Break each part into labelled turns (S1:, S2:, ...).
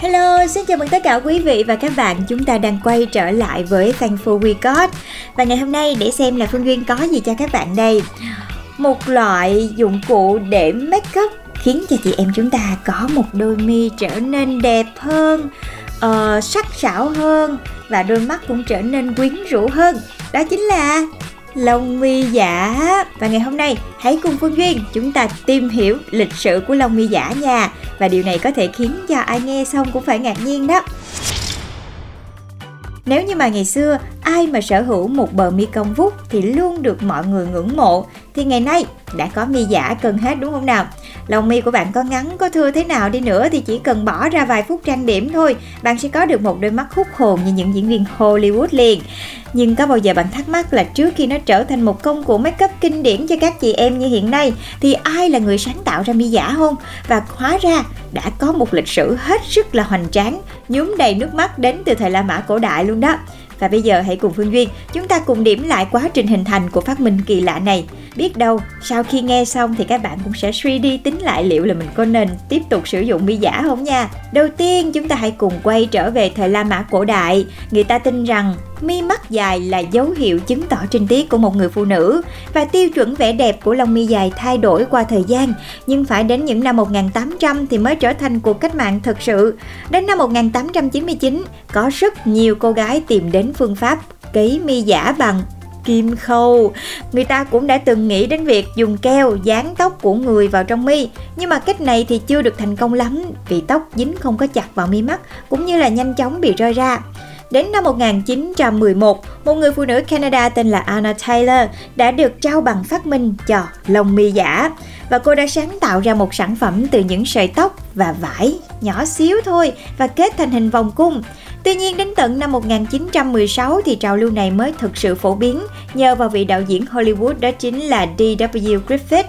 S1: Hello, xin chào mừng tất cả quý vị và các bạn. Chúng ta đang quay trở lại với Thankful We Got. Và ngày hôm nay để xem là Phương Duyên có gì cho các bạn đây. Một loại dụng cụ để make up Khiến cho chị em chúng ta có một đôi mi trở nên đẹp hơn uh, Sắc sảo hơn Và đôi mắt cũng trở nên quyến rũ hơn. Đó chính là lông mi giả. Và ngày hôm nay, hãy cùng Phương Duyên chúng ta tìm hiểu lịch sử của lông mi giả nha. Và điều này có thể khiến cho ai nghe xong cũng phải ngạc nhiên đó nếu như mà ngày xưa ai mà sở hữu một bờ mi cong vút thì luôn được mọi người ngưỡng mộ thì ngày nay đã có mi giả cần hết đúng không nào? Lông mi của bạn có ngắn có thưa thế nào đi nữa thì chỉ cần bỏ ra vài phút trang điểm thôi, bạn sẽ có được một đôi mắt hút hồn như những diễn viên Hollywood liền. Nhưng có bao giờ bạn thắc mắc là trước khi nó trở thành một công cụ make up kinh điển cho các chị em như hiện nay thì ai là người sáng tạo ra mi giả không? Và hóa ra đã có một lịch sử hết sức là hoành tráng, nhúm đầy nước mắt đến từ thời La Mã cổ đại luôn đó. Và bây giờ hãy cùng Phương Duyên chúng ta cùng điểm lại quá trình hình thành của phát minh kỳ lạ này. Biết đâu, sau khi nghe xong thì các bạn cũng sẽ suy đi tính lại liệu là mình có nên tiếp tục sử dụng mi giả không nha. Đầu tiên, chúng ta hãy cùng quay trở về thời La Mã cổ đại. Người ta tin rằng mi mắt dài là dấu hiệu chứng tỏ trinh tiết của một người phụ nữ và tiêu chuẩn vẻ đẹp của lông mi dài thay đổi qua thời gian nhưng phải đến những năm 1800 thì mới trở thành cuộc cách mạng thực sự. Đến năm 1899 có rất nhiều cô gái tìm đến phương pháp cấy mi giả bằng kim khâu. Người ta cũng đã từng nghĩ đến việc dùng keo dán tóc của người vào trong mi, nhưng mà cách này thì chưa được thành công lắm vì tóc dính không có chặt vào mi mắt cũng như là nhanh chóng bị rơi ra. Đến năm 1911, một người phụ nữ Canada tên là Anna Taylor đã được trao bằng phát minh cho lông mi giả và cô đã sáng tạo ra một sản phẩm từ những sợi tóc và vải nhỏ xíu thôi và kết thành hình vòng cung. Tuy nhiên đến tận năm 1916 thì trào lưu này mới thực sự phổ biến nhờ vào vị đạo diễn Hollywood đó chính là D.W. Griffith.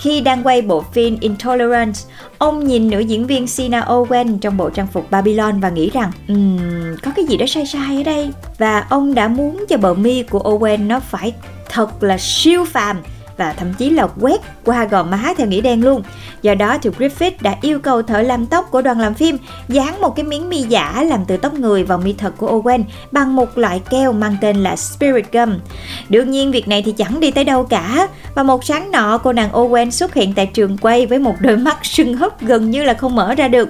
S1: Khi đang quay bộ phim Intolerance, ông nhìn nữ diễn viên Sina Owen trong bộ trang phục Babylon và nghĩ rằng um, có cái gì đó sai sai ở đây. Và ông đã muốn cho bờ mi của Owen nó phải thật là siêu phàm và thậm chí là quét qua gò má theo nghĩa đen luôn. Do đó thì Griffith đã yêu cầu thợ làm tóc của đoàn làm phim dán một cái miếng mi giả làm từ tóc người vào mi thật của Owen bằng một loại keo mang tên là Spirit Gum. Đương nhiên, việc này thì chẳng đi tới đâu cả và một sáng nọ, cô nàng Owen xuất hiện tại trường quay với một đôi mắt sưng húp gần như là không mở ra được.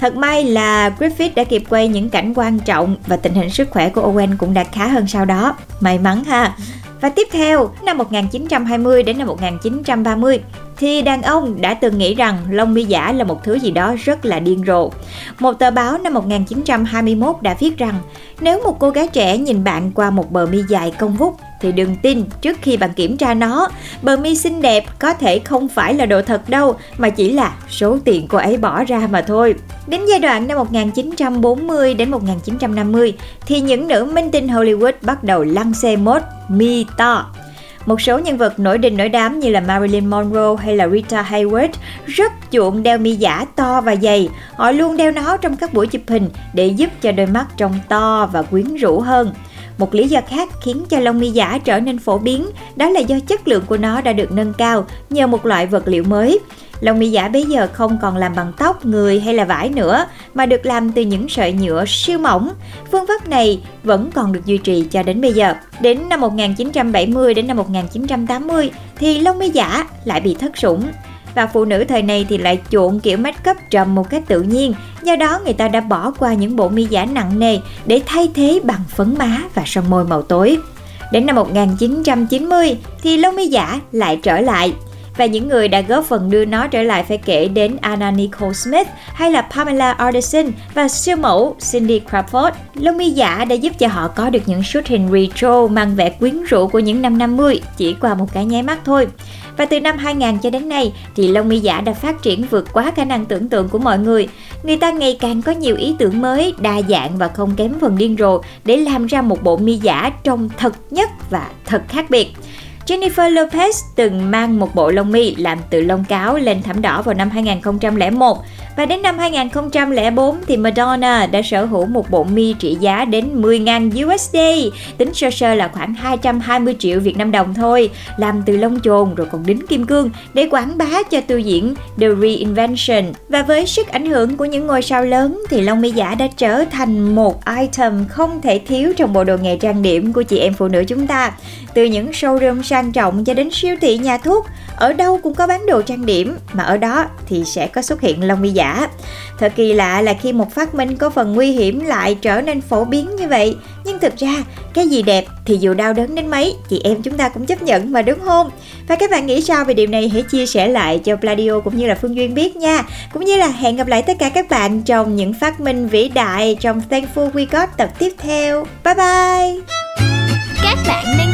S1: Thật may là Griffith đã kịp quay những cảnh quan trọng và tình hình sức khỏe của Owen cũng đã khá hơn sau đó. May mắn ha. Và tiếp theo, năm 1920 đến năm 1930, thì đàn ông đã từng nghĩ rằng lông mi giả là một thứ gì đó rất là điên rồ. Một tờ báo năm 1921 đã viết rằng nếu một cô gái trẻ nhìn bạn qua một bờ mi dài cong vút thì đừng tin trước khi bạn kiểm tra nó, bờ mi xinh đẹp có thể không phải là đồ thật đâu mà chỉ là số tiền cô ấy bỏ ra mà thôi. Đến giai đoạn năm 1940 đến 1950 thì những nữ minh tinh Hollywood bắt đầu lăng xê mốt mi to một số nhân vật nổi đình nổi đám như là Marilyn Monroe hay là Rita Hayworth rất chuộng đeo mi giả to và dày. Họ luôn đeo nó trong các buổi chụp hình để giúp cho đôi mắt trông to và quyến rũ hơn. Một lý do khác khiến cho lông mi giả trở nên phổ biến đó là do chất lượng của nó đã được nâng cao nhờ một loại vật liệu mới. Lông mi giả bây giờ không còn làm bằng tóc, người hay là vải nữa mà được làm từ những sợi nhựa siêu mỏng. Phương pháp này vẫn còn được duy trì cho đến bây giờ. Đến năm 1970 đến năm 1980 thì lông mi giả lại bị thất sủng và phụ nữ thời này thì lại chuộng kiểu make up trầm một cách tự nhiên. Do đó người ta đã bỏ qua những bộ mi giả nặng nề để thay thế bằng phấn má và son môi màu tối. Đến năm 1990 thì lông mi giả lại trở lại và những người đã góp phần đưa nó trở lại phải kể đến Anna Nicole Smith hay là Pamela Anderson và siêu mẫu Cindy Crawford. Lông mi giả đã giúp cho họ có được những shoot hình retro mang vẻ quyến rũ của những năm 50 chỉ qua một cái nháy mắt thôi. Và từ năm 2000 cho đến nay thì lông mi giả đã phát triển vượt quá khả năng tưởng tượng của mọi người. Người ta ngày càng có nhiều ý tưởng mới, đa dạng và không kém phần điên rồ để làm ra một bộ mi giả trông thật nhất và thật khác biệt. Jennifer Lopez từng mang một bộ lông mi làm từ lông cáo lên thảm đỏ vào năm 2001 và đến năm 2004 thì Madonna đã sở hữu một bộ mi trị giá đến 10.000 USD, tính sơ sơ là khoảng 220 triệu Việt Nam đồng thôi, làm từ lông chồn rồi còn đính kim cương để quảng bá cho tiêu diễn The Reinvention. Và với sức ảnh hưởng của những ngôi sao lớn thì lông mi giả đã trở thành một item không thể thiếu trong bộ đồ nghề trang điểm của chị em phụ nữ chúng ta. Từ những showroom xa sang trọng cho đến siêu thị nhà thuốc, ở đâu cũng có bán đồ trang điểm mà ở đó thì sẽ có xuất hiện lông mi giả. Thật kỳ lạ là khi một phát minh có phần nguy hiểm lại trở nên phổ biến như vậy. Nhưng thực ra, cái gì đẹp thì dù đau đớn đến mấy, chị em chúng ta cũng chấp nhận mà đúng không? Và các bạn nghĩ sao về điều này hãy chia sẻ lại cho Pladio cũng như là Phương Duyên biết nha. Cũng như là hẹn gặp lại tất cả các bạn trong những phát minh vĩ đại trong Thankful We Got tập tiếp theo. Bye bye! các bạn nha